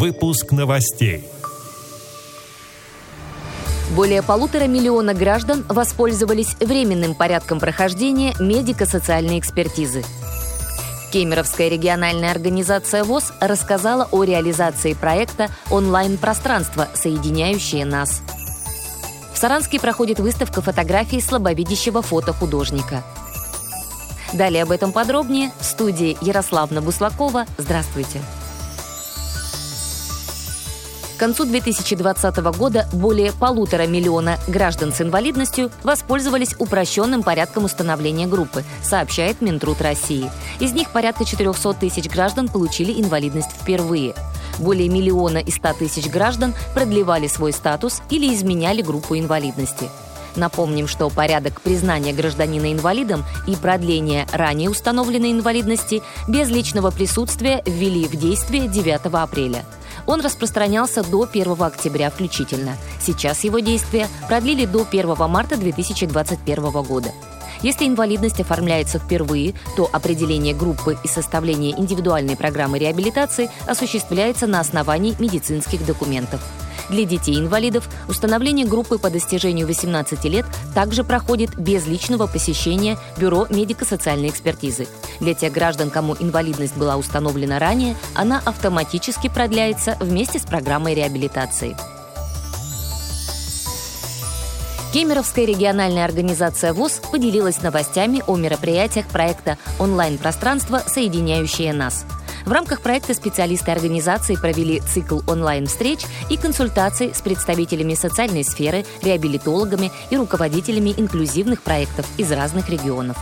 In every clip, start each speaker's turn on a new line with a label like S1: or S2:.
S1: Выпуск новостей.
S2: Более полутора миллиона граждан воспользовались временным порядком прохождения медико-социальной экспертизы. Кемеровская региональная организация ВОЗ рассказала о реализации проекта «Онлайн-пространство, соединяющее нас». В Саранске проходит выставка фотографий слабовидящего фотохудожника. Далее об этом подробнее в студии Ярославна Буслакова. Здравствуйте. К концу 2020 года более полутора миллиона граждан с инвалидностью воспользовались упрощенным порядком установления группы, сообщает Минтруд России. Из них порядка 400 тысяч граждан получили инвалидность впервые. Более миллиона и 100 тысяч граждан продлевали свой статус или изменяли группу инвалидности. Напомним, что порядок признания гражданина инвалидом и продления ранее установленной инвалидности без личного присутствия ввели в действие 9 апреля – он распространялся до 1 октября включительно. Сейчас его действия продлили до 1 марта 2021 года. Если инвалидность оформляется впервые, то определение группы и составление индивидуальной программы реабилитации осуществляется на основании медицинских документов. Для детей-инвалидов установление группы по достижению 18 лет также проходит без личного посещения Бюро медико-социальной экспертизы. Для тех граждан, кому инвалидность была установлена ранее, она автоматически продляется вместе с программой реабилитации. Кемеровская региональная организация ВОЗ поделилась новостями о мероприятиях проекта «Онлайн-пространство, соединяющее нас». В рамках проекта специалисты организации провели цикл онлайн-встреч и консультаций с представителями социальной сферы, реабилитологами и руководителями инклюзивных проектов из разных регионов.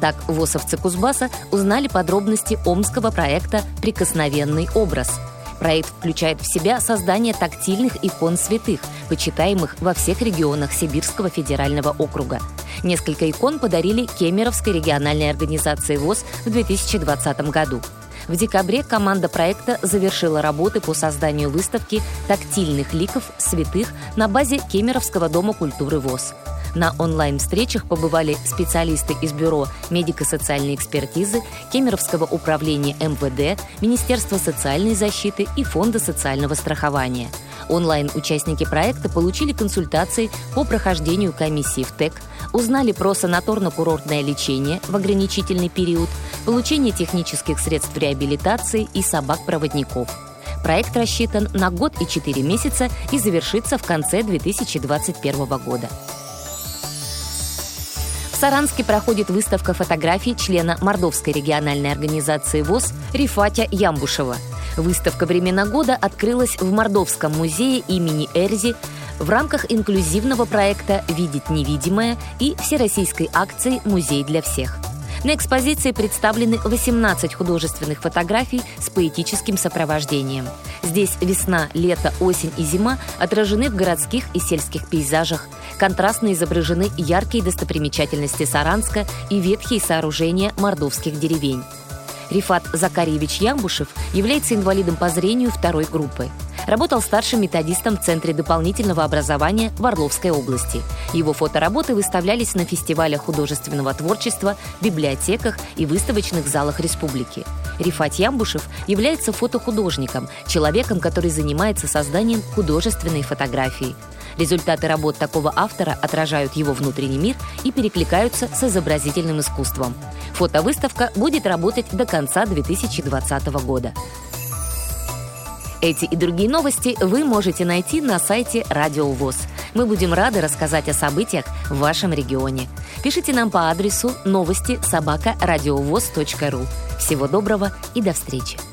S2: Так, ВОСовцы Кузбасса узнали подробности омского проекта «Прикосновенный образ», Проект включает в себя создание тактильных икон святых, почитаемых во всех регионах Сибирского федерального округа. Несколько икон подарили Кемеровской региональной организации ВОЗ в 2020 году. В декабре команда проекта завершила работы по созданию выставки тактильных ликов святых на базе Кемеровского дома культуры ВОЗ. На онлайн-встречах побывали специалисты из Бюро медико-социальной экспертизы, Кемеровского управления МВД, Министерства социальной защиты и Фонда социального страхования. Онлайн-участники проекта получили консультации по прохождению комиссии в ТЭК, узнали про санаторно-курортное лечение в ограничительный период, получение технических средств реабилитации и собак-проводников. Проект рассчитан на год и 4 месяца и завершится в конце 2021 года. В Саранске проходит выставка фотографий члена Мордовской региональной организации ВОЗ Рифатя Ямбушева. Выставка «Времена года» открылась в Мордовском музее имени Эрзи в рамках инклюзивного проекта «Видеть невидимое» и всероссийской акции «Музей для всех». На экспозиции представлены 18 художественных фотографий с поэтическим сопровождением. Здесь весна, лето, осень и зима отражены в городских и сельских пейзажах. Контрастно изображены яркие достопримечательности Саранска и ветхие сооружения мордовских деревень. Рифат Закарьевич Ямбушев является инвалидом по зрению второй группы. Работал старшим методистом в Центре дополнительного образования в Орловской области. Его фотоработы выставлялись на фестивалях художественного творчества, библиотеках и выставочных залах республики. Рифат Ямбушев является фотохудожником, человеком, который занимается созданием художественной фотографии. Результаты работ такого автора отражают его внутренний мир и перекликаются с изобразительным искусством. Фотовыставка будет работать до конца 2020 года. Эти и другие новости вы можете найти на сайте Радио ВОЗ. Мы будем рады рассказать о событиях в вашем регионе. Пишите нам по адресу новости собака ру. Всего доброго и до встречи!